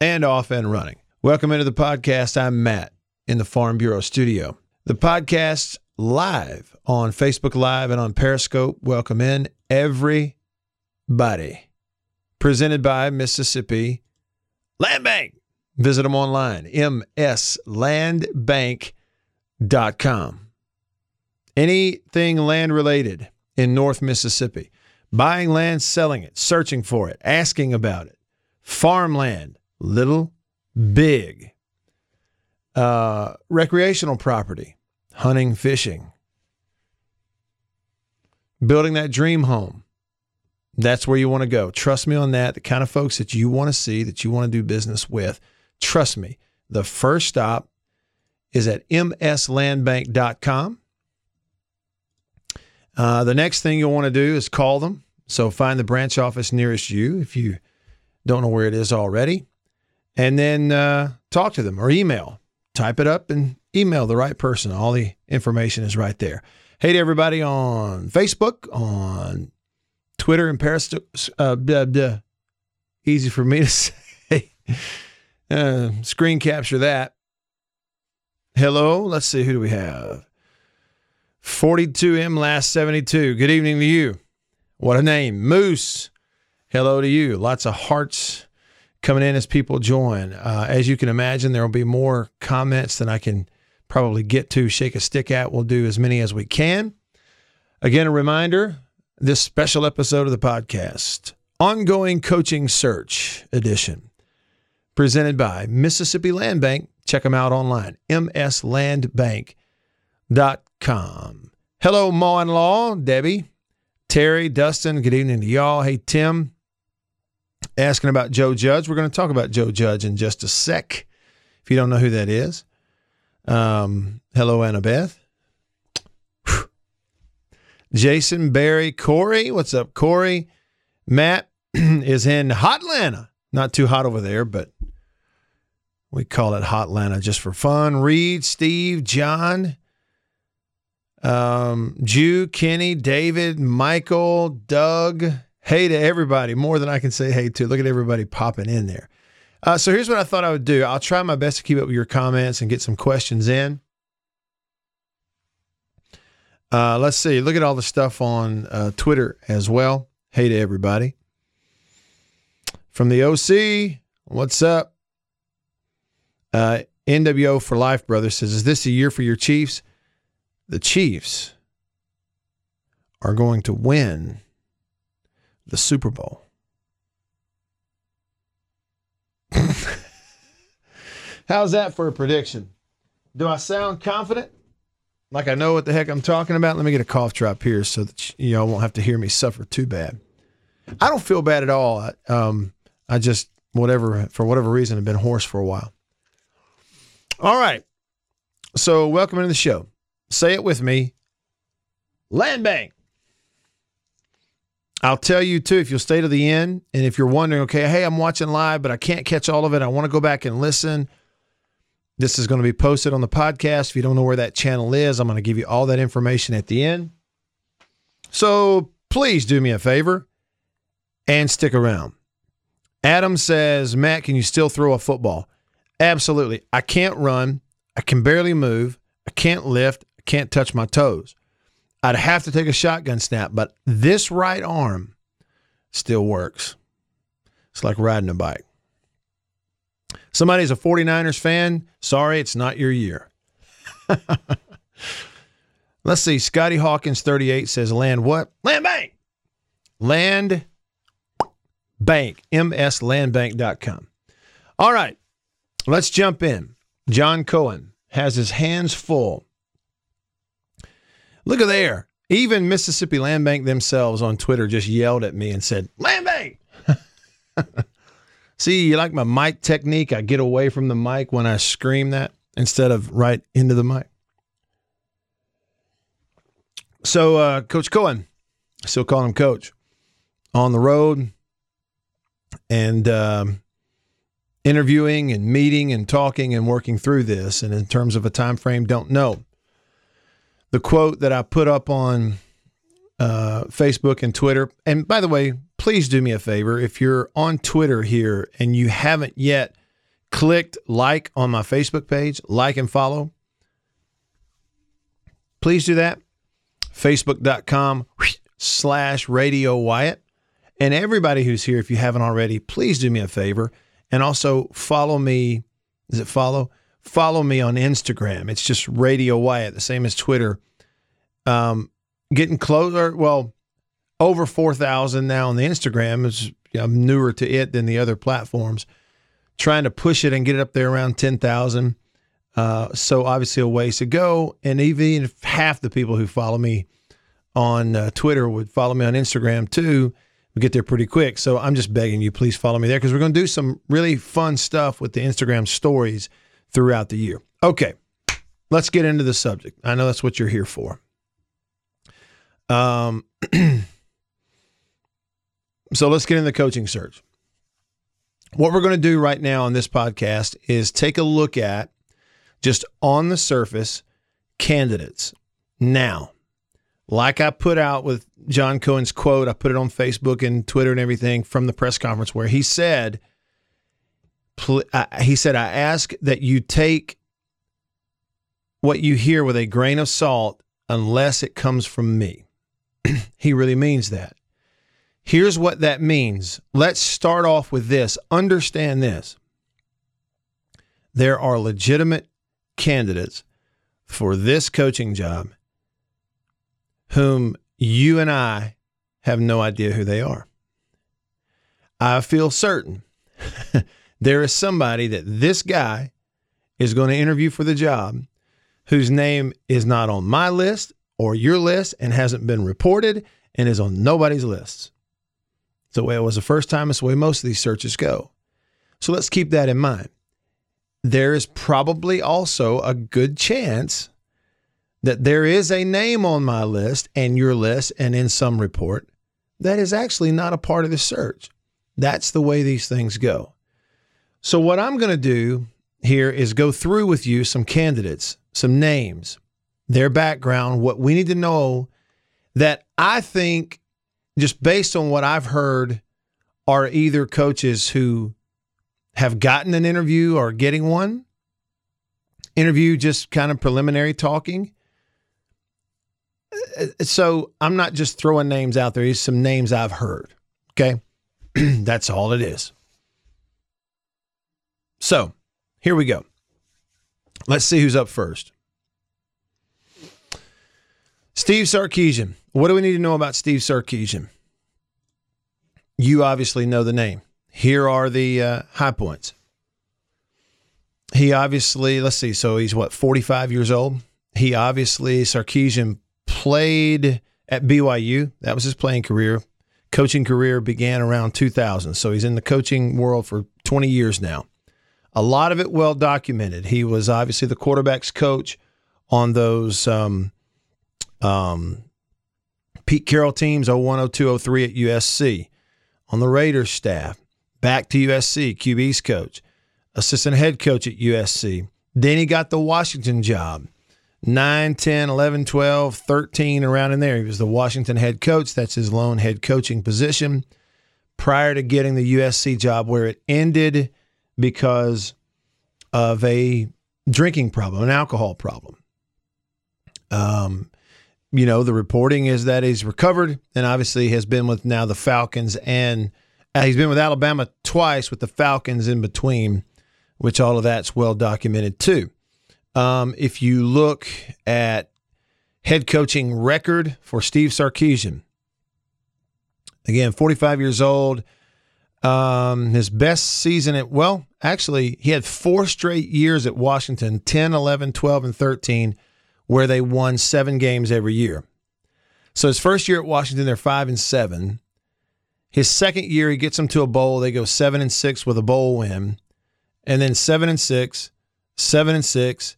and off and running. Welcome into the podcast. I'm Matt in the Farm Bureau studio. The podcast live on Facebook Live and on Periscope. Welcome in everybody. Presented by Mississippi Land Bank. Visit them online, mslandbank.com. Anything land related in North Mississippi, buying land, selling it, searching for it, asking about it, farmland, little, big, uh, recreational property, hunting, fishing, building that dream home. That's where you want to go. Trust me on that. The kind of folks that you want to see, that you want to do business with, trust me. The first stop is at mslandbank.com. Uh, the next thing you'll want to do is call them. So find the branch office nearest you if you don't know where it is already. And then uh, talk to them or email. Type it up and email the right person. All the information is right there. Hey to everybody on Facebook, on Twitter, and Periscope. Uh. Easy for me to say. Uh, screen capture that. Hello. Let's see. Who do we have? 42M last 72. Good evening to you. What a name. Moose. Hello to you. Lots of hearts coming in as people join. Uh, as you can imagine, there will be more comments than I can probably get to, shake a stick at. We'll do as many as we can. Again, a reminder this special episode of the podcast, Ongoing Coaching Search Edition, presented by Mississippi Land Bank. Check them out online, mslandbank.com. Hello, Ma in law, Debbie, Terry, Dustin. Good evening to y'all. Hey, Tim, asking about Joe Judge. We're going to talk about Joe Judge in just a sec. If you don't know who that is, um, hello, Annabeth. Jason, Barry, Corey. What's up, Corey? Matt is in Hot Atlanta. Not too hot over there, but we call it Hot Atlanta just for fun. Reed, Steve, John, um, Jew, Kenny, David, Michael, Doug. Hey to everybody. More than I can say hey to. Look at everybody popping in there. Uh, so here's what I thought I would do. I'll try my best to keep up with your comments and get some questions in. Uh, let's see. Look at all the stuff on uh, Twitter as well. Hey to everybody. From the OC, what's up? Uh, NWO for Life, brother says, Is this a year for your Chiefs? The Chiefs are going to win the Super Bowl. How's that for a prediction? Do I sound confident? Like I know what the heck I'm talking about? Let me get a cough drop here so that you all won't have to hear me suffer too bad. I don't feel bad at all. I, um, I just, whatever, for whatever reason, have been hoarse for a while. All right. So, welcome into the show. Say it with me Land Bank. I'll tell you too, if you'll stay to the end, and if you're wondering, okay, hey, I'm watching live, but I can't catch all of it. I want to go back and listen. This is going to be posted on the podcast. If you don't know where that channel is, I'm going to give you all that information at the end. So please do me a favor and stick around. Adam says, Matt, can you still throw a football? Absolutely. I can't run. I can barely move. I can't lift. I can't touch my toes. I'd have to take a shotgun snap, but this right arm still works. It's like riding a bike. Somebody's a 49ers fan. Sorry, it's not your year. Let's see. Scotty Hawkins, 38, says land what? Land bank. Land bank. mslandbank.com. All right. Let's jump in. John Cohen has his hands full. Look at there. Even Mississippi Land Bank themselves on Twitter just yelled at me and said, Land Bank. See, you like my mic technique? I get away from the mic when I scream that instead of right into the mic. So, uh, Coach Cohen, I still call him Coach, on the road and um, interviewing and meeting and talking and working through this. And in terms of a time frame, don't know. The quote that I put up on uh, Facebook and Twitter, and by the way, please do me a favor. If you're on Twitter here and you haven't yet clicked like on my Facebook page, like and follow, please do that. Facebook.com slash Radio Wyatt. And everybody who's here, if you haven't already, please do me a favor and also follow me. Is it follow? Follow me on Instagram. It's just Radio Wyatt, the same as Twitter. Um, getting closer. Well, over 4,000 now on the Instagram. Is, I'm newer to it than the other platforms. Trying to push it and get it up there around 10,000. Uh, so obviously a ways to go. And even if half the people who follow me on uh, Twitter would follow me on Instagram too, we get there pretty quick. So I'm just begging you, please follow me there because we're going to do some really fun stuff with the Instagram stories throughout the year. Okay, let's get into the subject. I know that's what you're here for. Um, so let's get in the coaching search. What we're going to do right now on this podcast is take a look at just on the surface candidates. Now, like I put out with John Cohen's quote, I put it on Facebook and Twitter and everything from the press conference where he said, he said, I ask that you take what you hear with a grain of salt unless it comes from me. he really means that. Here's what that means. Let's start off with this. Understand this. There are legitimate candidates for this coaching job whom you and I have no idea who they are. I feel certain there is somebody that this guy is going to interview for the job whose name is not on my list or your list and hasn't been reported and is on nobody's lists. It's the way it was the first time. It's the way most of these searches go. So let's keep that in mind. There is probably also a good chance that there is a name on my list and your list and in some report that is actually not a part of the search. That's the way these things go. So, what I'm going to do here is go through with you some candidates, some names, their background, what we need to know that I think, just based on what I've heard, are either coaches who have gotten an interview or getting one, interview just kind of preliminary talking, uh, so I'm not just throwing names out there. These some names I've heard. Okay. That's all it is. So here we go. Let's see who's up first. Steve Sarkisian. What do we need to know about Steve Sarkisian? You obviously know the name. Here are the uh, high points. He obviously, let's see, so he's what, 45 years old? He obviously, Sarkisian played at BYU. That was his playing career. Coaching career began around 2000. So he's in the coaching world for 20 years now. A lot of it well documented. He was obviously the quarterback's coach on those um, um, Pete Carroll teams 01, 02, 03 at USC. On the Raiders staff, back to USC, QB's coach, assistant head coach at USC. Then he got the Washington job 9, 10, 11, 12, 13, around in there. He was the Washington head coach. That's his lone head coaching position prior to getting the USC job, where it ended because of a drinking problem, an alcohol problem. Um, you know, the reporting is that he's recovered and obviously has been with now the Falcons and uh, he's been with Alabama twice with the Falcons in between, which all of that's well documented too. Um, if you look at head coaching record for Steve Sarkisian, again, 45 years old. Um, his best season at, well, actually, he had four straight years at Washington 10, 11, 12, and 13, where they won seven games every year. So his first year at Washington, they're five and seven. His second year, he gets them to a bowl. They go seven and six with a bowl win, and then seven and six, seven and six,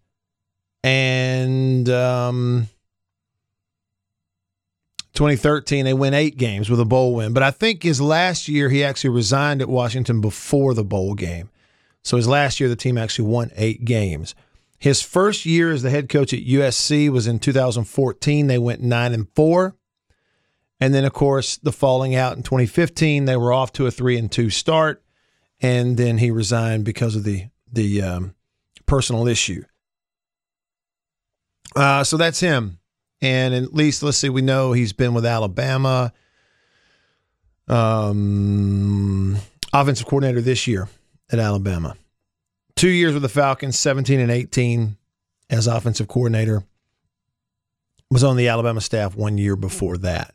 and um, 2013 they win eight games with a bowl win. But I think his last year he actually resigned at Washington before the bowl game. So his last year the team actually won eight games. His first year as the head coach at USC was in 2014. They went nine and four. And then, of course, the falling out in 2015, they were off to a three and two start. And then he resigned because of the the um, personal issue. Uh, so that's him. And at least, let's see, we know he's been with Alabama. Um, offensive coordinator this year at Alabama. Two years with the Falcons, 17 and 18 as offensive coordinator. Was on the Alabama staff one year before that.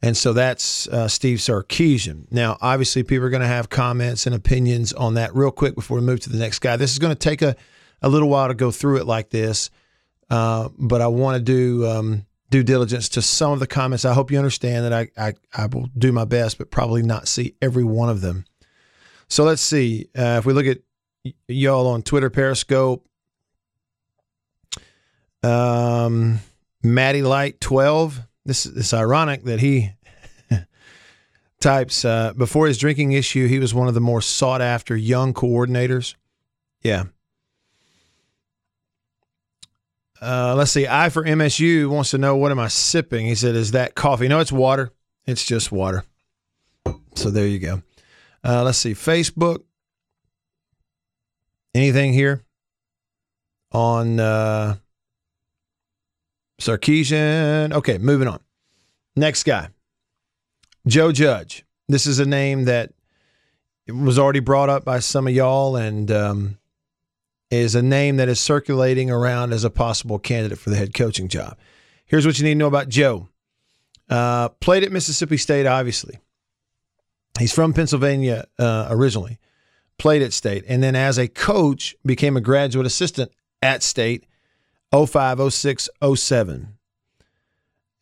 And so that's uh, Steve Sarkisian. Now, obviously, people are going to have comments and opinions on that real quick before we move to the next guy. This is going to take a, a little while to go through it like this, uh, but I want to do um, due diligence to some of the comments. I hope you understand that I, I, I, will do my best, but probably not see every one of them. So let's see. Uh, if we look at y- y'all on Twitter, Periscope, um, Matty Light 12 this it's ironic that he types uh, before his drinking issue, he was one of the more sought after young coordinators. Yeah. Uh, let's see. I for MSU wants to know what am I sipping? He said, "Is that coffee?" No, it's water. It's just water. So there you go. Uh, let's see. Facebook. Anything here on uh, Sarkisian. Okay, moving on. Next guy, Joe Judge. This is a name that was already brought up by some of y'all and um, is a name that is circulating around as a possible candidate for the head coaching job. Here's what you need to know about Joe. Uh, played at Mississippi State, obviously. He's from Pennsylvania uh, originally, played at State, and then as a coach, became a graduate assistant at State 05, 06, 07.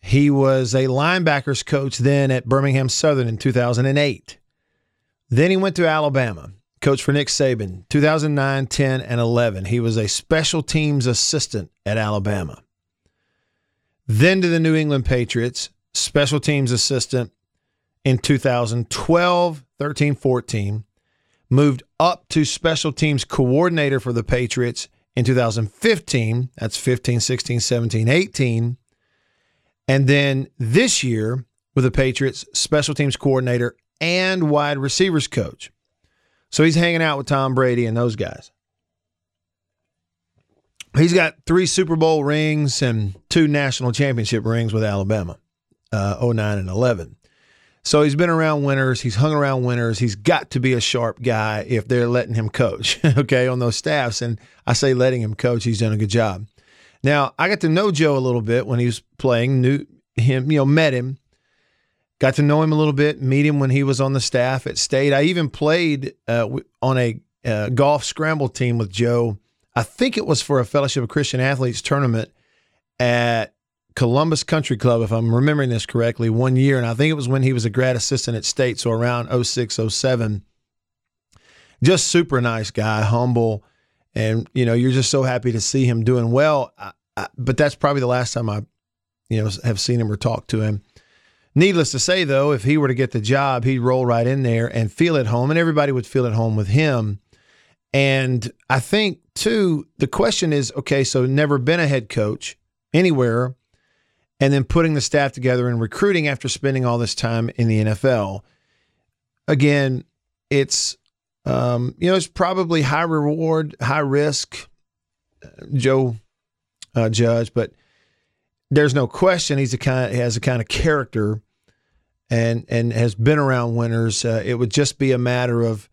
He was a linebackers coach then at Birmingham Southern in 2008. Then he went to Alabama, coach for Nick Saban, 2009, 10, and 11. He was a special teams assistant at Alabama. Then to the New England Patriots, special teams assistant in 2012, 13, 14. Moved up to special teams coordinator for the Patriots in 2015. That's 15, 16, 17, 18. And then this year with the Patriots, special teams coordinator and wide receivers coach. So he's hanging out with Tom Brady and those guys. He's got three Super Bowl rings and two national championship rings with Alabama, uh, 09 and 11. So he's been around winners. He's hung around winners. He's got to be a sharp guy if they're letting him coach, okay, on those staffs. And I say letting him coach, he's done a good job. Now, I got to know Joe a little bit when he was playing, knew him, you know, met him, got to know him a little bit, meet him when he was on the staff at State. I even played uh, on a uh, golf scramble team with Joe. I think it was for a Fellowship of Christian Athletes tournament at Columbus Country Club, if I'm remembering this correctly, one year. And I think it was when he was a grad assistant at State, so around 06, 07. Just super nice guy, humble. And, you know, you're just so happy to see him doing well. I, I, but that's probably the last time I, you know, have seen him or talked to him. Needless to say, though, if he were to get the job, he'd roll right in there and feel at home, and everybody would feel at home with him. And I think, too, the question is okay, so never been a head coach anywhere and then putting the staff together and recruiting after spending all this time in the NFL. Again, it's um, you know it's probably high reward, high risk. Uh, Joe uh, Judge, but there's no question he's a kind he has a kind of character and and has been around winners. Uh, it would just be a matter of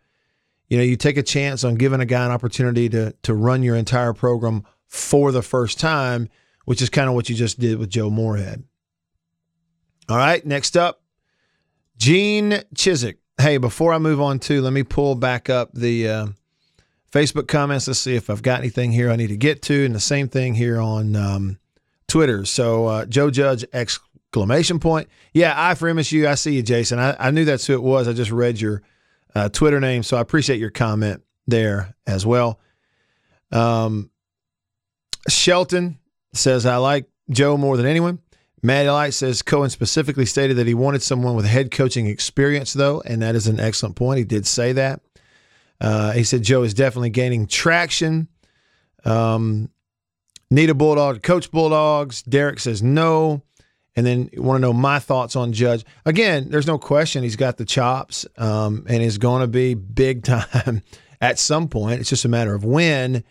you know you take a chance on giving a guy an opportunity to to run your entire program for the first time which is kind of what you just did with Joe Moorhead. All right, next up, Gene Chizik. Hey, before I move on to, let me pull back up the uh, Facebook comments. Let's see if I've got anything here I need to get to, and the same thing here on um, Twitter. So uh, Joe Judge exclamation point. Yeah, I for MSU. I see you, Jason. I, I knew that's who it was. I just read your uh, Twitter name, so I appreciate your comment there as well. Um, Shelton says, I like Joe more than anyone. Matt Light says Cohen specifically stated that he wanted someone with head coaching experience, though, and that is an excellent point. He did say that. Uh, he said Joe is definitely gaining traction. Um, need a bulldog to coach bulldogs. Derek says no. And then want to know my thoughts on Judge. Again, there's no question he's got the chops um, and is going to be big time at some point. It's just a matter of when.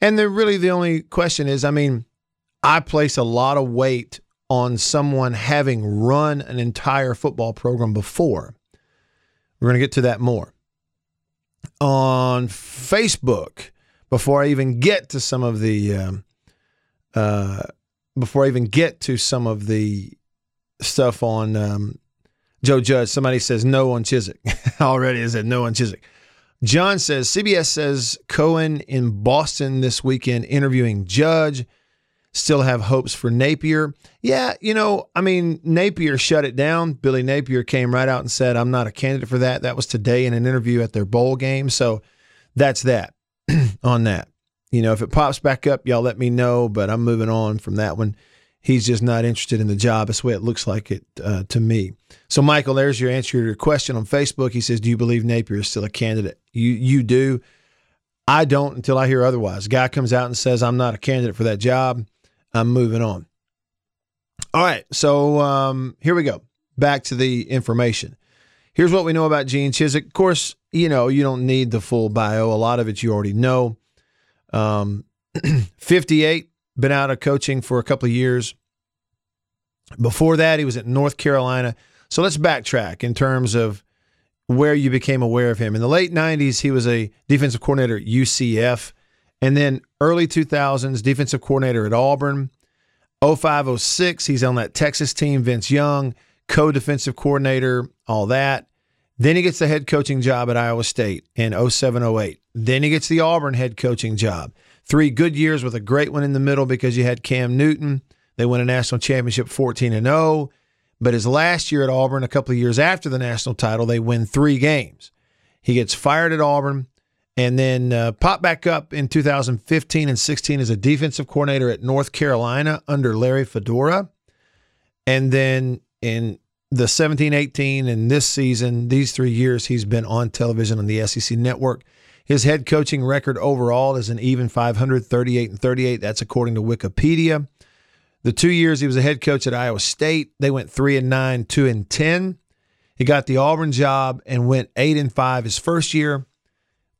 And then really the only question is I mean, I place a lot of weight on someone having run an entire football program before. We're going to get to that more. On Facebook, before I even get to some of the, um, uh, before I even get to some of the stuff on um, Joe Judge, somebody says no on Chizik. Already I said no on Chizik. John says CBS says Cohen in Boston this weekend interviewing Judge. Still have hopes for Napier. Yeah, you know, I mean, Napier shut it down. Billy Napier came right out and said, I'm not a candidate for that. That was today in an interview at their bowl game. So that's that on that. You know, if it pops back up, y'all let me know, but I'm moving on from that one. He's just not interested in the job. That's the way it looks like it uh, to me. So, Michael, there's your answer to your question on Facebook. He says, "Do you believe Napier is still a candidate?" You you do. I don't until I hear otherwise. guy comes out and says I'm not a candidate for that job. I'm moving on. All right, so um, here we go. Back to the information. Here's what we know about Gene Chizik. Of course, you know you don't need the full bio. A lot of it you already know. Um, 58, been out of coaching for a couple of years. Before that, he was at North Carolina. So let's backtrack in terms of where you became aware of him. In the late 90s, he was a defensive coordinator at UCF. And then early 2000s, defensive coordinator at Auburn. 05, 06, he's on that Texas team, Vince Young, co defensive coordinator, all that. Then he gets the head coaching job at Iowa State in 07, 08. Then he gets the Auburn head coaching job. Three good years with a great one in the middle because you had Cam Newton. They won a national championship 14 and 0. But his last year at Auburn, a couple of years after the national title, they win three games. He gets fired at Auburn and then uh, popped back up in 2015 and 16 as a defensive coordinator at North Carolina under Larry Fedora. And then in the 17 18 and this season, these three years, he's been on television on the SEC network. His head coaching record overall is an even 538 and 38. That's according to Wikipedia. The two years he was a head coach at Iowa State, they went three and nine, two and ten. He got the Auburn job and went eight and five his first year,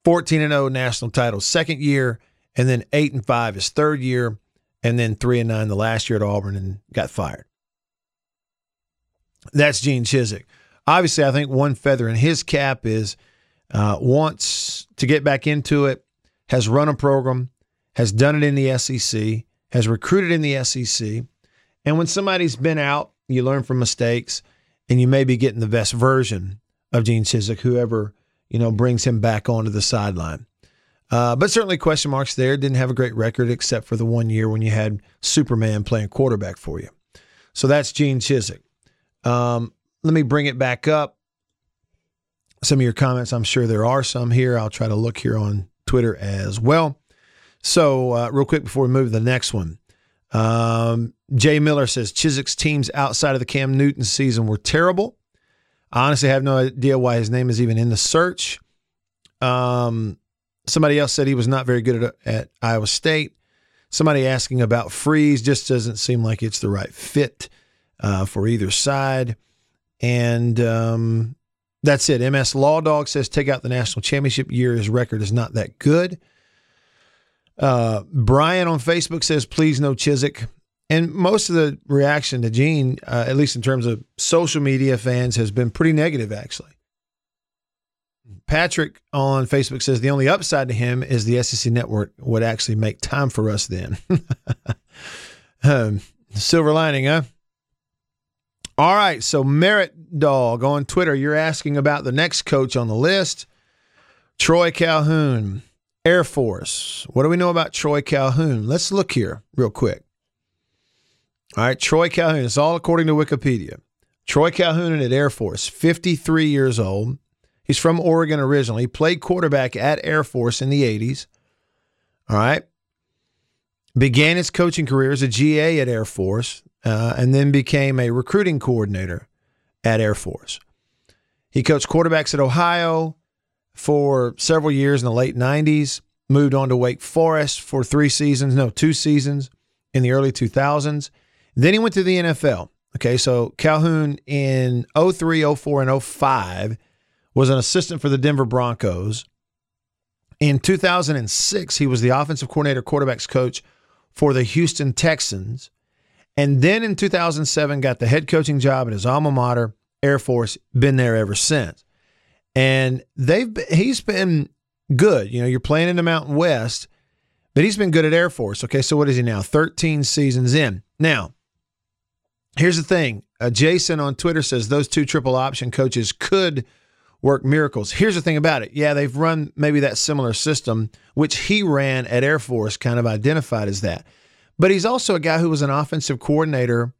14 and 0 national title second year, and then eight and five his third year, and then three and nine the last year at Auburn and got fired. That's Gene Chizik. Obviously, I think one feather in his cap is uh, wants to get back into it, has run a program, has done it in the SEC, has recruited in the SEC. And when somebody's been out, you learn from mistakes and you may be getting the best version of Gene Chizik, whoever, you know, brings him back onto the sideline. Uh, but certainly question marks there. Didn't have a great record except for the one year when you had Superman playing quarterback for you. So that's Gene Chizik. Um, let me bring it back up. Some of your comments, I'm sure there are some here. I'll try to look here on Twitter as well. So, uh, real quick before we move to the next one, um, Jay Miller says Chizik's teams outside of the Cam Newton season were terrible. I honestly have no idea why his name is even in the search. Um, somebody else said he was not very good at, at Iowa State. Somebody asking about Freeze just doesn't seem like it's the right fit uh, for either side. And um, that's it. MS Law Dog says take out the national championship year. His record is not that good. Uh, Brian on Facebook says, please no Chizik. And most of the reaction to Gene, uh, at least in terms of social media fans, has been pretty negative, actually. Patrick on Facebook says the only upside to him is the SEC network would actually make time for us then. um, silver lining, huh? All right. So, Merit Dog on Twitter, you're asking about the next coach on the list, Troy Calhoun. Air Force. What do we know about Troy Calhoun? Let's look here real quick. All right, Troy Calhoun. It's all according to Wikipedia. Troy Calhoun at Air Force, 53 years old. He's from Oregon originally. He played quarterback at Air Force in the 80s. All right. Began his coaching career as a GA at Air Force uh, and then became a recruiting coordinator at Air Force. He coached quarterbacks at Ohio, for several years in the late 90s, moved on to Wake Forest for three seasons, no, two seasons in the early 2000s. Then he went to the NFL. Okay, so Calhoun in 03, 04, and 05 was an assistant for the Denver Broncos. In 2006, he was the offensive coordinator, quarterbacks coach for the Houston Texans. And then in 2007, got the head coaching job at his alma mater, Air Force, been there ever since. And they've been, he's been good. You know, you're playing in the Mountain West, but he's been good at Air Force. Okay, so what is he now? 13 seasons in. Now, here's the thing. Uh, Jason on Twitter says those two triple option coaches could work miracles. Here's the thing about it. Yeah, they've run maybe that similar system, which he ran at Air Force, kind of identified as that. But he's also a guy who was an offensive coordinator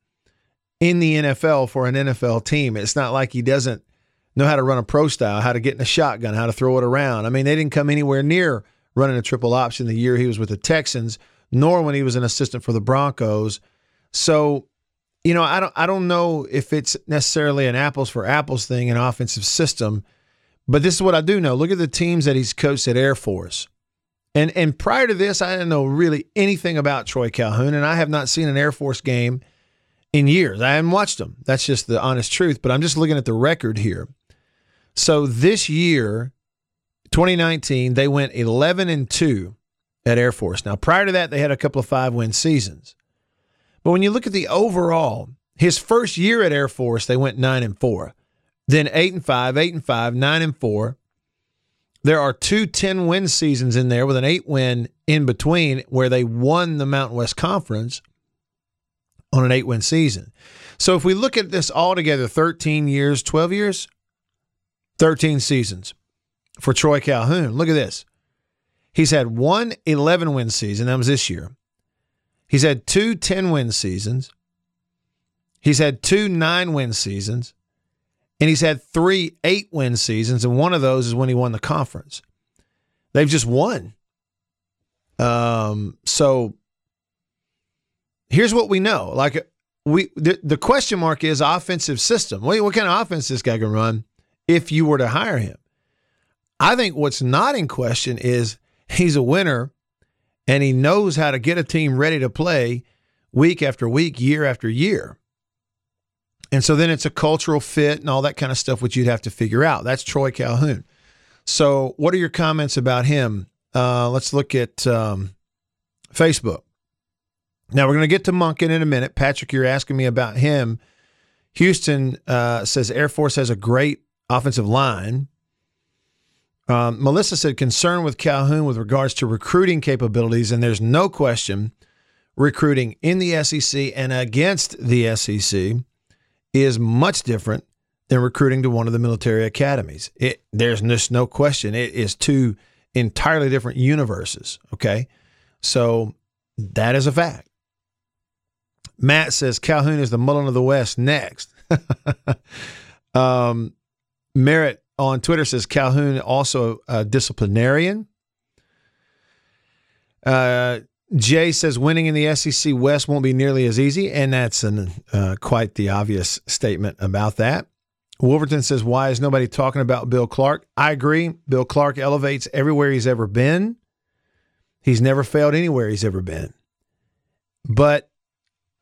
in the NFL for an NFL team. It's not like he doesn't know how to run a pro style, how to get in a shotgun, how to throw it around. I mean, they didn't come anywhere near running a triple option the year he was with the Texans, nor when he was an assistant for the Broncos. So, you know, I don't I don't know if it's necessarily an apples for apples thing, an offensive system, but this is what I do know. Look at the teams that he's coached at Air Force. And and prior to this, I didn't know really anything about Troy Calhoun, and I have not seen an Air Force game in years. I haven't watched them. That's just the honest truth. But I'm just looking at the record here. So this year, 2019, they went 11 and 2 at Air Force. Now, prior to that, they had a couple of five win seasons. But when you look at the overall, his first year at Air Force, they went 9 and 4. Then 8 and 5, 8 and 5, 9 and 4. There are two 10 win seasons in there with an 8 win in between where they won the Mountain West Conference on an 8 win season. So if we look at this all together 13 years, 12 years, 13 seasons for Troy Calhoun. Look at this. He's had one 11 win season. That was this year. He's had two 10 win seasons. He's had two nine win seasons. And he's had three eight win seasons. And one of those is when he won the conference. They've just won. Um, so here's what we know. Like we the, the question mark is offensive system. What, what kind of offense this guy can run if you were to hire him? I think what's not in question is he's a winner and he knows how to get a team ready to play week after week, year after year. And so then it's a cultural fit and all that kind of stuff, which you'd have to figure out. That's Troy Calhoun. So, what are your comments about him? Uh, let's look at um, Facebook. Now, we're going to get to Monken in a minute. Patrick, you're asking me about him. Houston uh, says Air Force has a great offensive line. Um, Melissa said concern with Calhoun with regards to recruiting capabilities, and there's no question recruiting in the SEC and against the SEC is much different than recruiting to one of the military academies. It, there's just no question. It is two entirely different universes. Okay. So that is a fact. Matt says Calhoun is the Mullen of the West next. um, Merritt on Twitter says Calhoun also a disciplinarian. Uh, Jay says winning in the SEC West won't be nearly as easy, and that's an, uh, quite the obvious statement about that. Wolverton says, Why is nobody talking about Bill Clark? I agree. Bill Clark elevates everywhere he's ever been. He's never failed anywhere he's ever been. But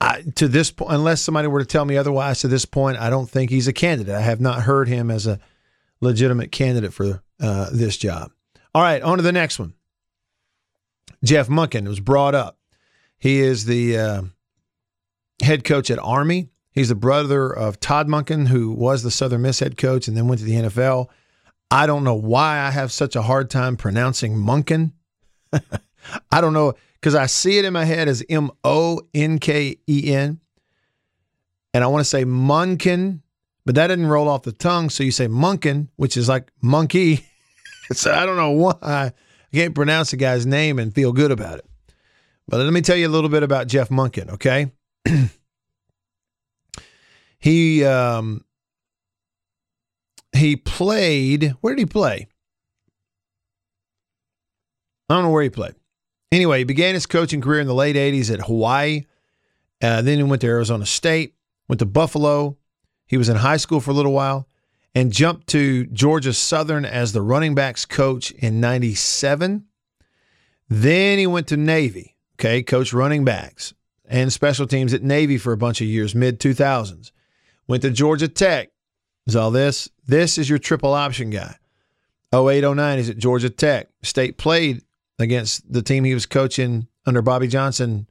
I, to this point, unless somebody were to tell me otherwise, to this point, I don't think he's a candidate. I have not heard him as a legitimate candidate for uh, this job. All right, on to the next one. Jeff Munkin was brought up. He is the uh, head coach at Army. He's the brother of Todd Munkin, who was the Southern Miss head coach and then went to the NFL. I don't know why I have such a hard time pronouncing Munkin. I don't know because I see it in my head as M O N K E N. And I want to say Munkin, but that didn't roll off the tongue. So you say Munkin, which is like monkey. so I don't know why I can't pronounce the guy's name and feel good about it. But let me tell you a little bit about Jeff Monken, okay? he um, he played. Where did he play? I don't know where he played. Anyway, he began his coaching career in the late 80s at Hawaii. Uh, then he went to Arizona State, went to Buffalo. He was in high school for a little while and jumped to Georgia Southern as the running backs coach in 97. Then he went to Navy, okay, coach running backs and special teams at Navy for a bunch of years, mid 2000s. Went to Georgia Tech. Is all this? This is your triple option guy. 08 09, he's at Georgia Tech. State played against the team he was coaching under Bobby Johnson.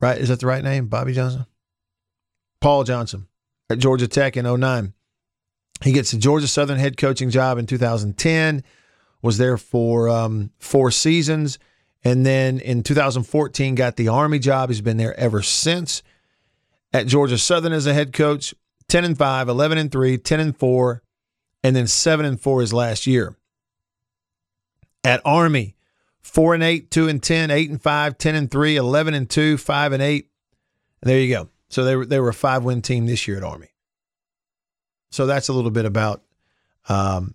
Right? Is that the right name? Bobby Johnson? Paul Johnson at Georgia Tech in 09. He gets the Georgia Southern head coaching job in 2010, was there for um, four seasons. And then in 2014, got the Army job. He's been there ever since. At Georgia Southern as a head coach, 10 and 5, 11 and 3, 10 and 4, and then 7 and 4 his last year. At Army, 4 and 8, 2 and 10, 8 and 5, 10 and 3, 11 and 2, 5 and 8. And there you go. So they were, they were a five win team this year at Army. So that's a little bit about um,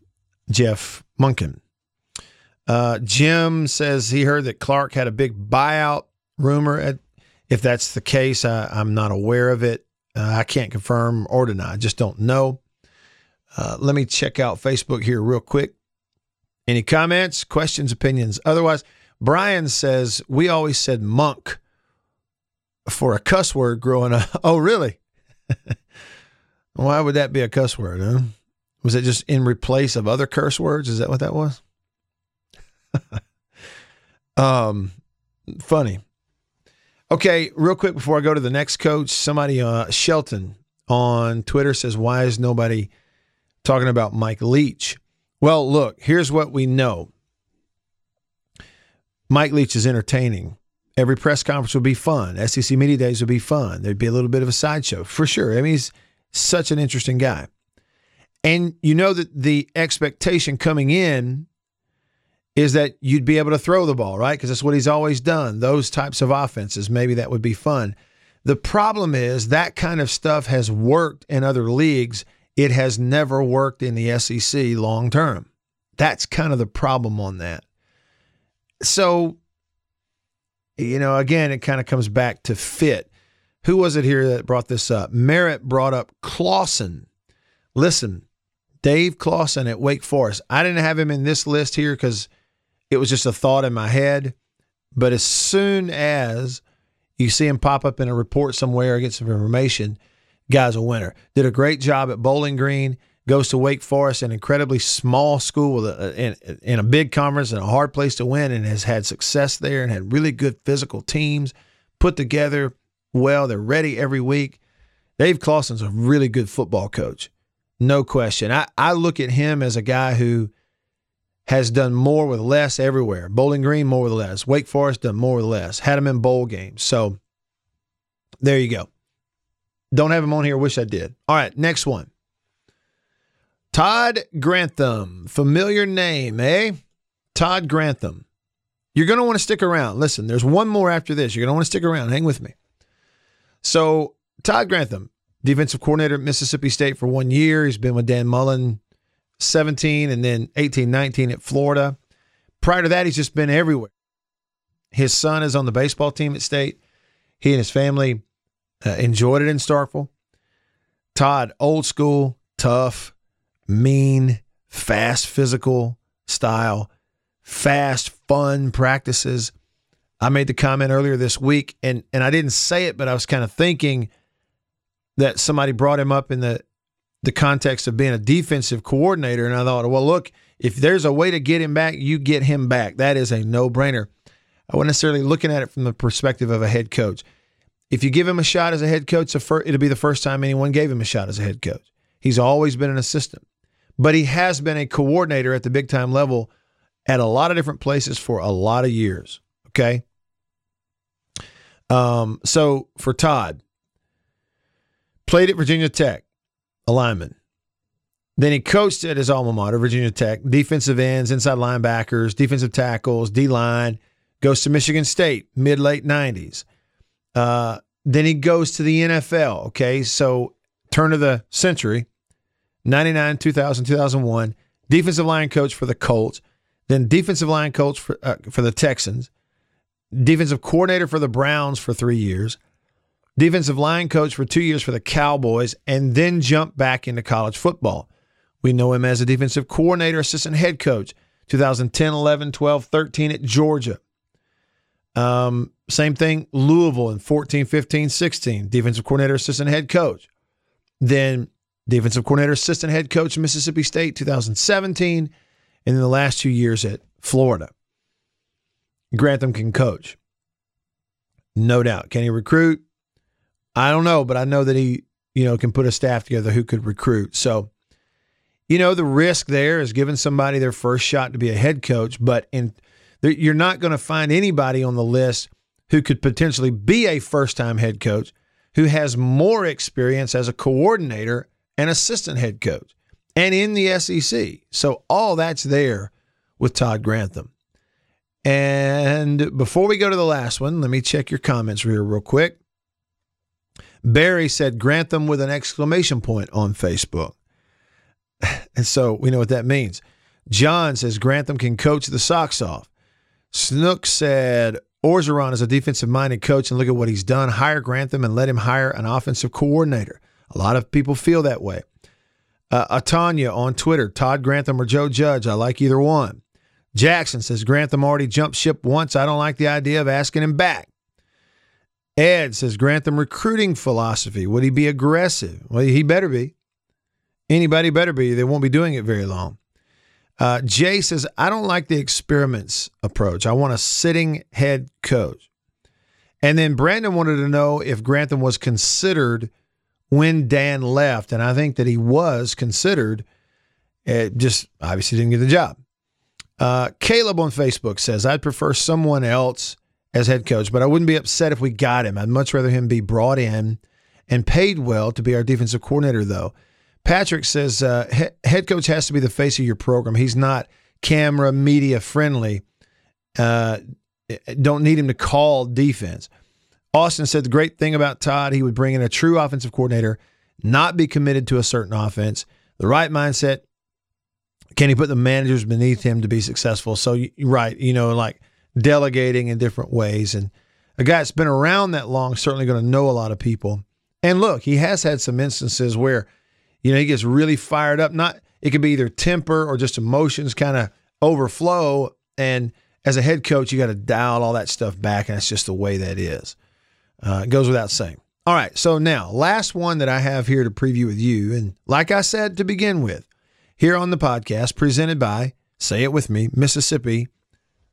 Jeff Monken. Uh, Jim says he heard that Clark had a big buyout rumor. At, if that's the case, I, am not aware of it. Uh, I can't confirm or deny. I just don't know. Uh, let me check out Facebook here real quick. Any comments, questions, opinions? Otherwise, Brian says we always said monk for a cuss word growing up. Oh, really? Why would that be a cuss word? Huh? Was it just in replace of other curse words? Is that what that was? um, funny. Okay, real quick before I go to the next coach, somebody, uh, Shelton on Twitter says, "Why is nobody talking about Mike Leach?" Well, look, here's what we know. Mike Leach is entertaining. Every press conference would be fun. SEC media days would be fun. There'd be a little bit of a sideshow for sure. I mean, he's such an interesting guy. And you know that the expectation coming in is that you'd be able to throw the ball, right? Because that's what he's always done. Those types of offenses, maybe that would be fun. The problem is that kind of stuff has worked in other leagues. It has never worked in the SEC long term. That's kind of the problem on that. So, you know, again, it kind of comes back to fit. Who was it here that brought this up? Merritt brought up Clawson. Listen, Dave Clawson at Wake Forest. I didn't have him in this list here because it was just a thought in my head. But as soon as you see him pop up in a report somewhere or get some information, guy's a winner. Did a great job at Bowling Green. Goes to Wake Forest, an incredibly small school with a, in, in a big conference and a hard place to win, and has had success there and had really good physical teams put together well. They're ready every week. Dave Clawson's a really good football coach, no question. I, I look at him as a guy who has done more with less everywhere. Bowling Green, more with less. Wake Forest, done more with less. Had him in bowl games. So there you go. Don't have him on here. Wish I did. All right, next one. Todd Grantham. Familiar name, eh? Todd Grantham. You're going to want to stick around. Listen, there's one more after this. You're going to want to stick around. Hang with me. So, Todd Grantham, defensive coordinator at Mississippi State for one year. He's been with Dan Mullen 17 and then 18, 19 at Florida. Prior to that, he's just been everywhere. His son is on the baseball team at State. He and his family uh, enjoyed it in Starkville. Todd, old school, tough, mean, fast physical style, fast, fun practices. I made the comment earlier this week, and and I didn't say it, but I was kind of thinking that somebody brought him up in the the context of being a defensive coordinator. And I thought, well, look, if there's a way to get him back, you get him back. That is a no brainer. I wasn't necessarily looking at it from the perspective of a head coach. If you give him a shot as a head coach, it'll be the first time anyone gave him a shot as a head coach. He's always been an assistant, but he has been a coordinator at the big time level at a lot of different places for a lot of years. Okay. Um, so for Todd, played at Virginia Tech, a lineman. Then he coached at his alma mater, Virginia Tech, defensive ends, inside linebackers, defensive tackles, D line. Goes to Michigan State, mid late 90s. Uh, then he goes to the NFL. Okay. So turn of the century, 99, 2000, 2001. Defensive line coach for the Colts. Then defensive line coach for, uh, for the Texans. Defensive coordinator for the Browns for three years defensive line coach for two years for the Cowboys, and then jumped back into college football. We know him as a defensive coordinator, assistant head coach, 2010, 11, 12, 13 at Georgia. Um, same thing, Louisville in 14, 15, 16, defensive coordinator, assistant head coach. Then defensive coordinator, assistant head coach, Mississippi State, 2017, and then the last two years at Florida. Grantham can coach. No doubt. Can he recruit? I don't know, but I know that he, you know, can put a staff together who could recruit. So, you know, the risk there is giving somebody their first shot to be a head coach, but in you're not going to find anybody on the list who could potentially be a first-time head coach who has more experience as a coordinator and assistant head coach and in the SEC. So all that's there with Todd Grantham. And before we go to the last one, let me check your comments here real quick. Barry said Grantham with an exclamation point on Facebook. And so we know what that means. John says Grantham can coach the socks off. Snook said Orgeron is a defensive minded coach, and look at what he's done. Hire Grantham and let him hire an offensive coordinator. A lot of people feel that way. Uh, Atanya on Twitter, Todd Grantham or Joe Judge. I like either one. Jackson says Grantham already jumped ship once. I don't like the idea of asking him back. Ed says Grantham recruiting philosophy. Would he be aggressive? Well, he better be. Anybody better be. They won't be doing it very long. Uh, Jay says, I don't like the experiments approach. I want a sitting head coach. And then Brandon wanted to know if Grantham was considered when Dan left. And I think that he was considered, it just obviously didn't get the job. Uh, Caleb on Facebook says, I'd prefer someone else as head coach, but I wouldn't be upset if we got him. I'd much rather him be brought in and paid well to be our defensive coordinator, though. Patrick says uh, he- head coach has to be the face of your program. He's not camera media friendly. Uh, don't need him to call defense. Austin said the great thing about Todd, he would bring in a true offensive coordinator, not be committed to a certain offense, the right mindset. Can he put the managers beneath him to be successful? So, right, you know, like delegating in different ways. And a guy that's been around that long certainly going to know a lot of people. And look, he has had some instances where you know, he gets really fired up. Not it could be either temper or just emotions kind of overflow. And as a head coach, you got to dial all that stuff back, and that's just the way that is. Uh, goes without saying. All right, so now last one that I have here to preview with you, and like I said to begin with, here on the podcast, presented by say it with me, Mississippi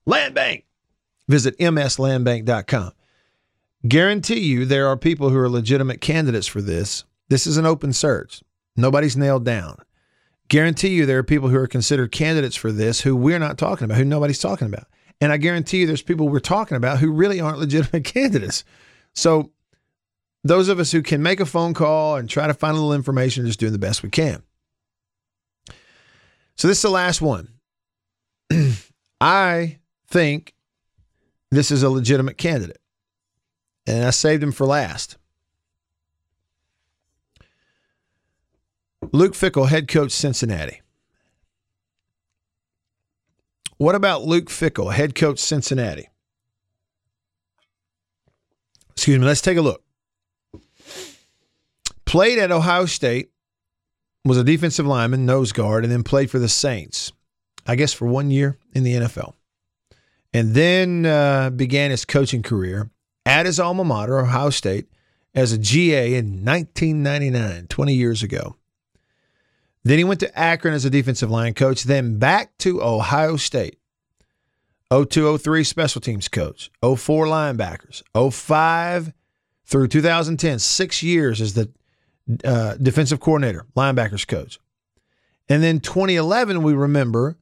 Land Bank. Visit mslandbank.com. Guarantee you there are people who are legitimate candidates for this. This is an open search. Nobody's nailed down. Guarantee you there are people who are considered candidates for this who we're not talking about, who nobody's talking about. And I guarantee you there's people we're talking about who really aren't legitimate candidates. So those of us who can make a phone call and try to find a little information are just doing the best we can. So this is the last one. I think this is a legitimate candidate. And I saved him for last. Luke Fickell, head coach Cincinnati. What about Luke Fickell, head coach Cincinnati? Excuse me, let's take a look. Played at Ohio State, was a defensive lineman, nose guard, and then played for the Saints, I guess for one year in the NFL. And then uh, began his coaching career at his alma mater, Ohio State, as a GA in 1999, 20 years ago. Then he went to Akron as a defensive line coach, then back to Ohio State. 0203 special teams coach, 04 linebackers, 05 through 2010, six years as the uh, defensive coordinator, linebackers coach. And then 2011, we remember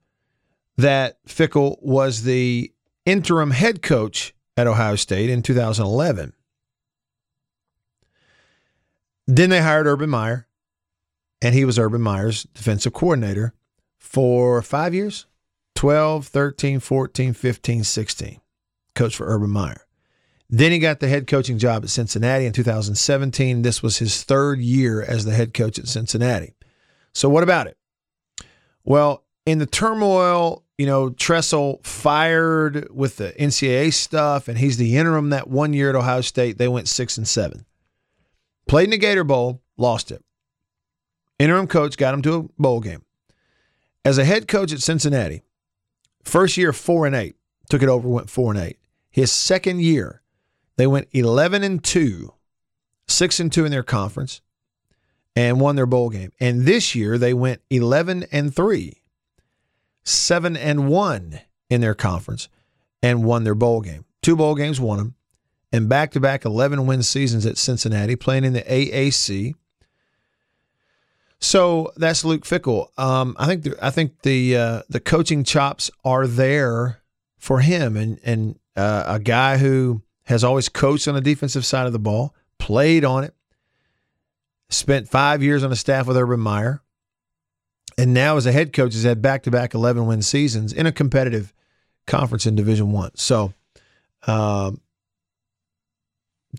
that Fickell was the interim head coach at Ohio State in 2011. Then they hired Urban Meyer and he was Urban Meyer's defensive coordinator for five years 12, 13, 14, 15, 16. Coach for Urban Meyer. Then he got the head coaching job at Cincinnati in 2017. This was his third year as the head coach at Cincinnati. So, what about it? Well, in the turmoil, you know, Tressel fired with the NCAA stuff, and he's the interim that one year at Ohio State. They went six and seven. Played in the Gator Bowl, lost it. Interim coach got him to a bowl game. As a head coach at Cincinnati, first year four and eight, took it over, went four and eight. His second year, they went eleven and two, six and two in their conference, and won their bowl game. And this year they went 11 and 3, 7 and 1 in their conference and won their bowl game. Two bowl games won them and back-to-back 11 win seasons at Cincinnati playing in the AAC. So that's Luke Fickell. Um, I think the, I think the uh, the coaching chops are there for him, and and uh, a guy who has always coached on the defensive side of the ball, played on it, spent five years on the staff with Urban Meyer, and now as a head coach has had back to back 11 win seasons in a competitive conference in Division One. So, um,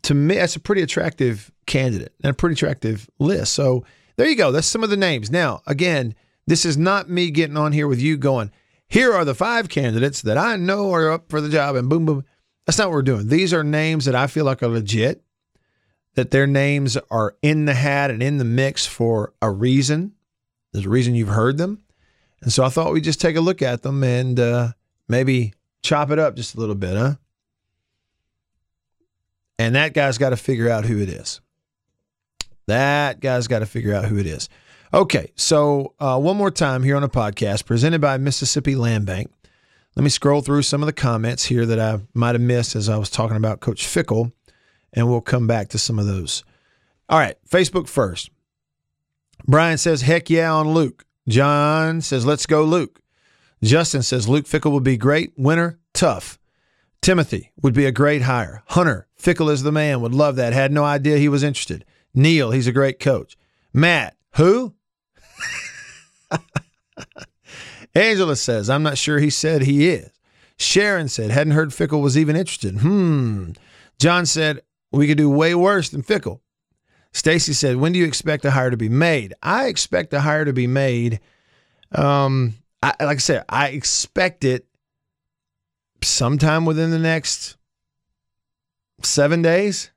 to me, that's a pretty attractive candidate and a pretty attractive list. So there you go. That's some of the names. Now, again, this is not me getting on here with you going, here are the five candidates that I know are up for the job, and boom, boom. That's not what we're doing. These are names that I feel like are legit that their names are in the hat and in the mix for a reason. There's a reason you've heard them. And so I thought we'd just take a look at them and uh, maybe chop it up just a little bit, huh? And that guy's got to figure out who it is. That guy's got to figure out who it is. Okay, so uh, one more time here on a podcast presented by Mississippi Land Bank. Let me scroll through some of the comments here that I might have missed as I was talking about Coach Fickell, and we'll come back to some of those. All right, Facebook first. Brian says, heck yeah on Luke. John says, let's go, Luke. Justin says, Luke Fickell would be great. Winner, tough. Timothy would be a great hire. Hunter, Fickell is the man, would love that. Had no idea he was interested. Neil, he's a great coach. Matt, who? Angela says, I'm not sure he said he is. Sharon said, hadn't heard Fickell was even interested. Hmm. John said, we could do way worse than Fickell. Stacy said, "When do you expect a hire to be made?" I expect a hire to be made. Um, I, like I said, I expect it sometime within the next seven days,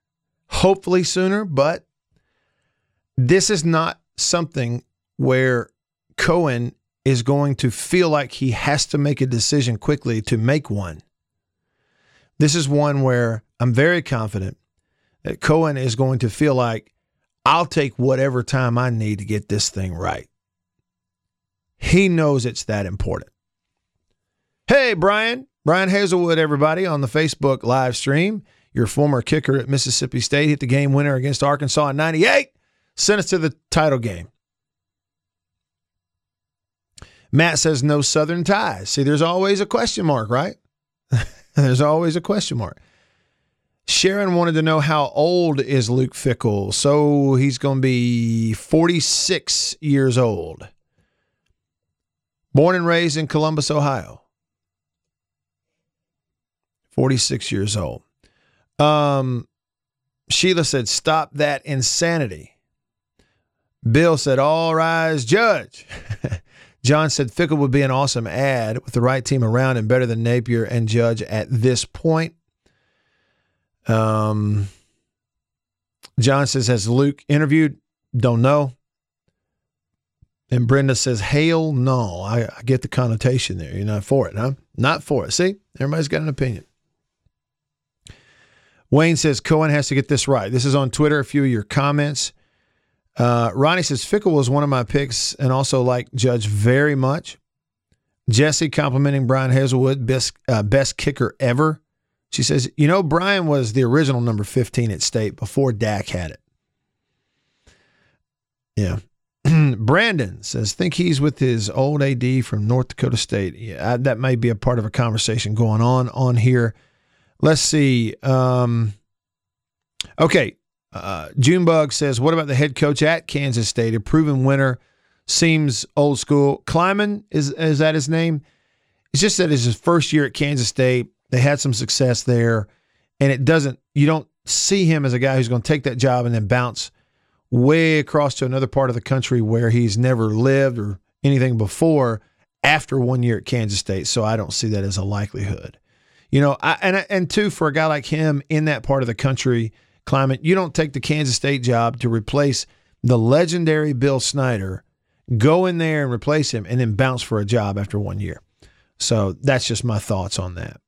hopefully sooner. But this is not something where Cohen is going to feel like he has to make a decision quickly to make one. This is one where I'm very confident that Cohen is going to feel like I'll take whatever time I need to get this thing right. He knows it's that important. Hey, Brian. Brian Hazelwood, everybody, on the Facebook live stream. Your former kicker at Mississippi State hit the game winner against Arkansas in 98, sent us to the title game. Matt says no Southern ties. See, there's always a question mark, right? there's always a question mark. Sharon wanted to know how old is Luke Fickell. So he's going to be 46 years old. Born and raised in Columbus, Ohio. 46 years old. Um, Sheila said, Stop that insanity. Bill said, All rise, judge. John said, Fickell would be an awesome ad with the right team around and better than Napier and Judge at this point. Um, John says, Has Luke interviewed? Don't know. And Brenda says, Hail no. I, I get the connotation there. You're not for it, huh? Not for it. See, everybody's got an opinion. Wayne says, Cohen has to get this right. This is on Twitter, a few of your comments. Uh, Ronnie says, Fickell was one of my picks and also like Judge very much. Jesse complimenting Brian Hazelwood, best, uh, best kicker ever. She says, You know, Brian was the original number 15 at state before Dak had it. Yeah. Brandon says, Think he's with his old AD from North Dakota State. Yeah, I, that may be a part of a conversation going on on here. Let's see. Um, okay. Uh, Junebug says, What about the head coach at Kansas State? A proven winner. Seems old school. Klieman, is, is that his name? It's just that it's his first year at Kansas State they had some success there, and it doesn't. You don't see him as a guy who's going to take that job and then bounce way across to another part of the country where he's never lived or anything before after one year at Kansas State. So I don't see that as a likelihood. You know, I, and and two for a guy like him in that part of the country climate, you don't take the Kansas State job to replace the legendary Bill Snyder, go in there and replace him, and then bounce for a job after one year. So that's just my thoughts on that.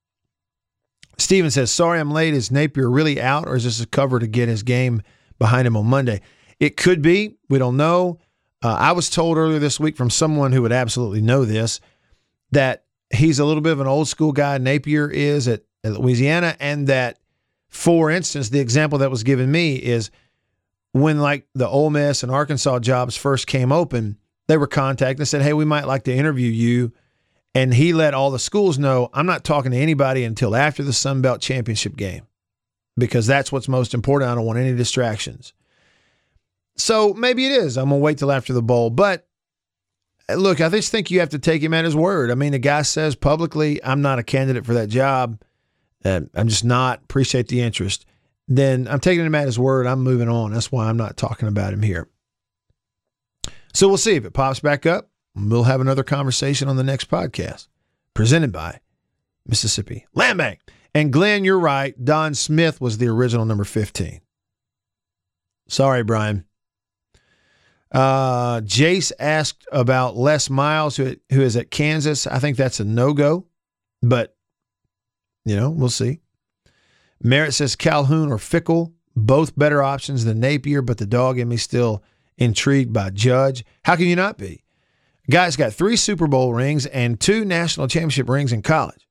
Steven says, Sorry I'm late. Is Napier really out, or is this a cover to get his game behind him on Monday? It could be. We don't know. Uh, I was told earlier this week from someone who would absolutely know this that he's a little bit of an old school guy. Napier is at, at Louisiana, and that, for instance, the example that was given me is when like the Ole Miss and Arkansas jobs first came open, they were contacted and said, "Hey, we might like to interview you." And he let all the schools know, "I'm not talking to anybody until after the Sun Belt Championship game." Because that's what's most important. I don't want any distractions. So maybe it is. I'm going to wait till after the bowl. But uh, look, I just think you have to take him at his word. I mean, the guy says publicly, I'm not a candidate for that job. Uh, I'm just not. Appreciate the interest. Then I'm taking him at his word. I'm moving on. That's why I'm not talking about him here. So we'll see if it pops back up. We'll have another conversation on the next podcast presented by Mississippi Land Bank. And Glenn, you're right. Don Smith was the original number 15. Sorry, Brian. Uh, Jace asked about Les Miles, who, who is at Kansas. I think that's a no go, but, you know, we'll see. Merritt says Calhoun or Fickell, both better options than Napier, but the dog in me still intrigued by Judge. How can you not be? Guy's got three Super Bowl rings and two national championship rings in college.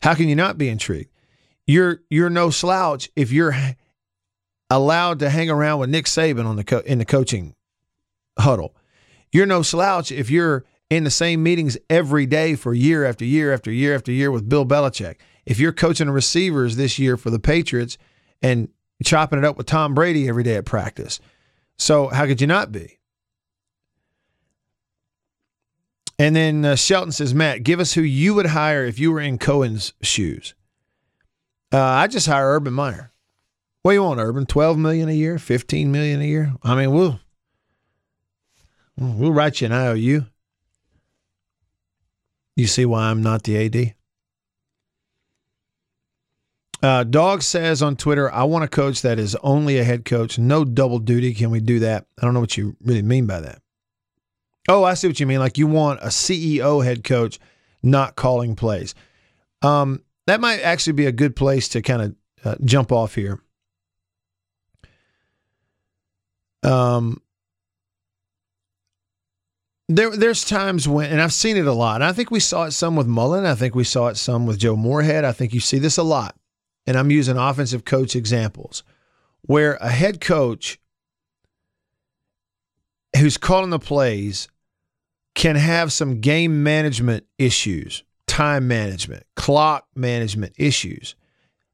How can you not be intrigued? You're you're no slouch if you're allowed to hang around with Nick Saban on the co- in the coaching huddle. You're no slouch if you're in the same meetings every day for year after year after year after year with Bill Belichick. If you're coaching receivers this year for the Patriots and chopping it up with Tom Brady every day at practice. So, how could you not be? And then uh, Shelton says, Matt, give us who you would hire if you were in Cohen's shoes. Uh, I just hire Urban Meyer. What do you want, Urban? Twelve million a year, fifteen million a year? I mean, we'll we'll write you an IOU. You see why I'm not the AD? Uh, Dog says on Twitter, I want a coach that is only a head coach, no double duty. Can we do that? I don't know what you really mean by that. Oh, I see what you mean. Like you want a CEO head coach not calling plays. Um, that might actually be a good place to kind of uh, jump off here. Um, there, there's times when, and I've seen it a lot. I think we saw it some with Mullen. I think we saw it some with Joe Moorhead. I think you see this a lot. And I'm using offensive coach examples where a head coach who's calling the plays can have some game management issues, time management, clock management issues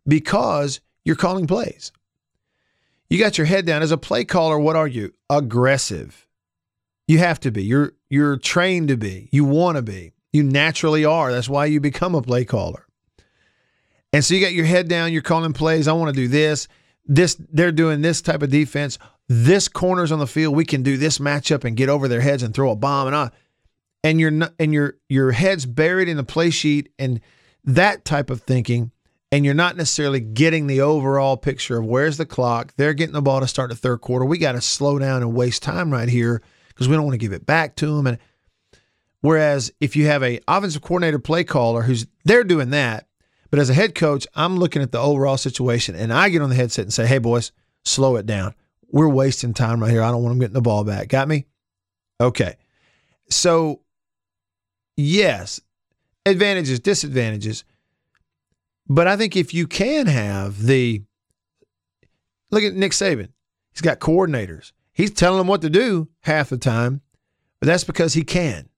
because you're calling plays. You got your head down as a play caller, what are you? Aggressive. You have to be. You're you're trained to be. You want to be. You naturally are. That's why you become a play caller. And so you got your head down, you're calling plays. I want to do this. This they're doing this type of defense. This corner's on the field. We can do this matchup and get over their heads and throw a bomb and on. And your and your your head's buried in the play sheet and that type of thinking and you're not necessarily getting the overall picture of where's the clock. They're getting the ball to start the third quarter. We got to slow down and waste time right here because we don't want to give it back to them. And whereas if you have a offensive coordinator, play caller who's they're doing that, but as a head coach, I'm looking at the overall situation and I get on the headset and say, "Hey, boys, slow it down. We're wasting time right here. I don't want them getting the ball back. Got me? Okay. So, yes, advantages, disadvantages." But I think if you can have the look at Nick Saban, he's got coordinators. He's telling them what to do half the time, but that's because he can.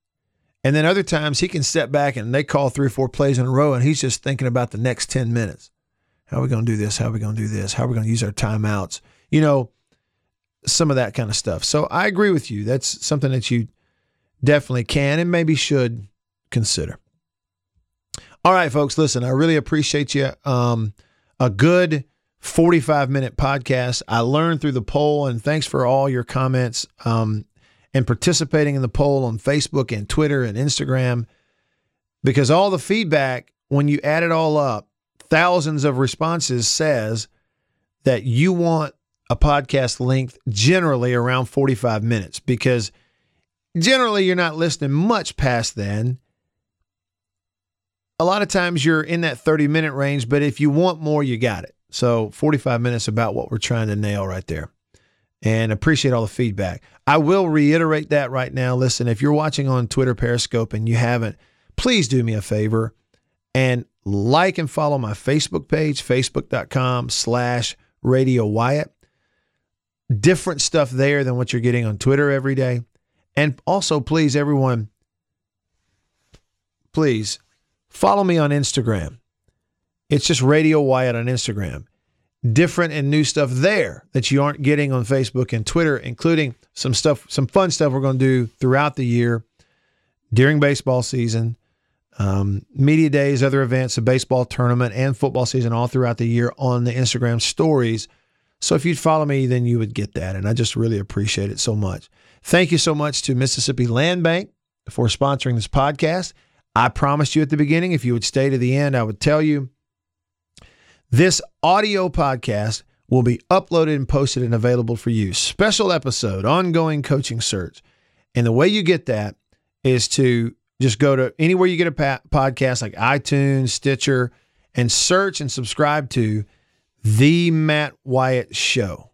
And then other times he can step back and they call three or four plays in a row and he's just thinking about the next 10 minutes. How are we going to do this? How are we going to do this? How are we going to use our timeouts? You know, some of that kind of stuff. So I agree with you. That's something that you definitely can and maybe should consider. All right, folks, listen, I really appreciate you. Um, a good 45 minute podcast. I learned through the poll, and thanks for all your comments um, and participating in the poll on Facebook and Twitter and Instagram. Because all the feedback, when you add it all up, thousands of responses says that you want a podcast length generally around 45 minutes because generally you're not listening much past then a lot of times you're in that 30 minute range, but if you want more, you got it. So 45 minutes about what we're trying to nail right there. and appreciate all the feedback. I will reiterate that right now. Listen, if you're watching on Twitter Periscope and you haven't, please do me a favor and like and follow my Facebook page, facebook.com slash Radio Wyatt. Different stuff there than what you're getting on Twitter every day. And also, please, everyone, please follow me on Instagram. It's just Radio Wyatt on Instagram. Different and new stuff there that you aren't getting on Facebook and Twitter, including some stuff, some fun stuff we're going to do throughout the year during baseball season, um, media days, other events, a baseball tournament, and football season all throughout the year on the Instagram stories. So if you'd follow me, then you would get that. And I just really appreciate it so much. Thank you so much to Mississippi Land Bank for sponsoring this podcast. I promised you at the beginning, if you would stay to the end, I would tell you this audio podcast will be uploaded and posted and available for you. Special episode, ongoing coaching search. And the way you get that is to just go to anywhere you get a podcast like iTunes, Stitcher, and search and subscribe to The Matt Wyatt Show.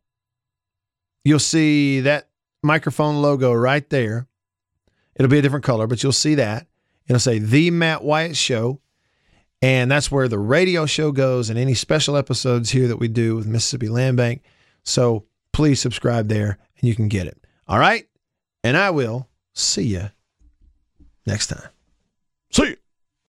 You'll see that microphone logo right there. It'll be a different color, but you'll see that. It'll say The Matt Wyatt Show. And that's where the radio show goes and any special episodes here that we do with Mississippi Land Bank. So please subscribe there and you can get it. All right. And I will see you next time.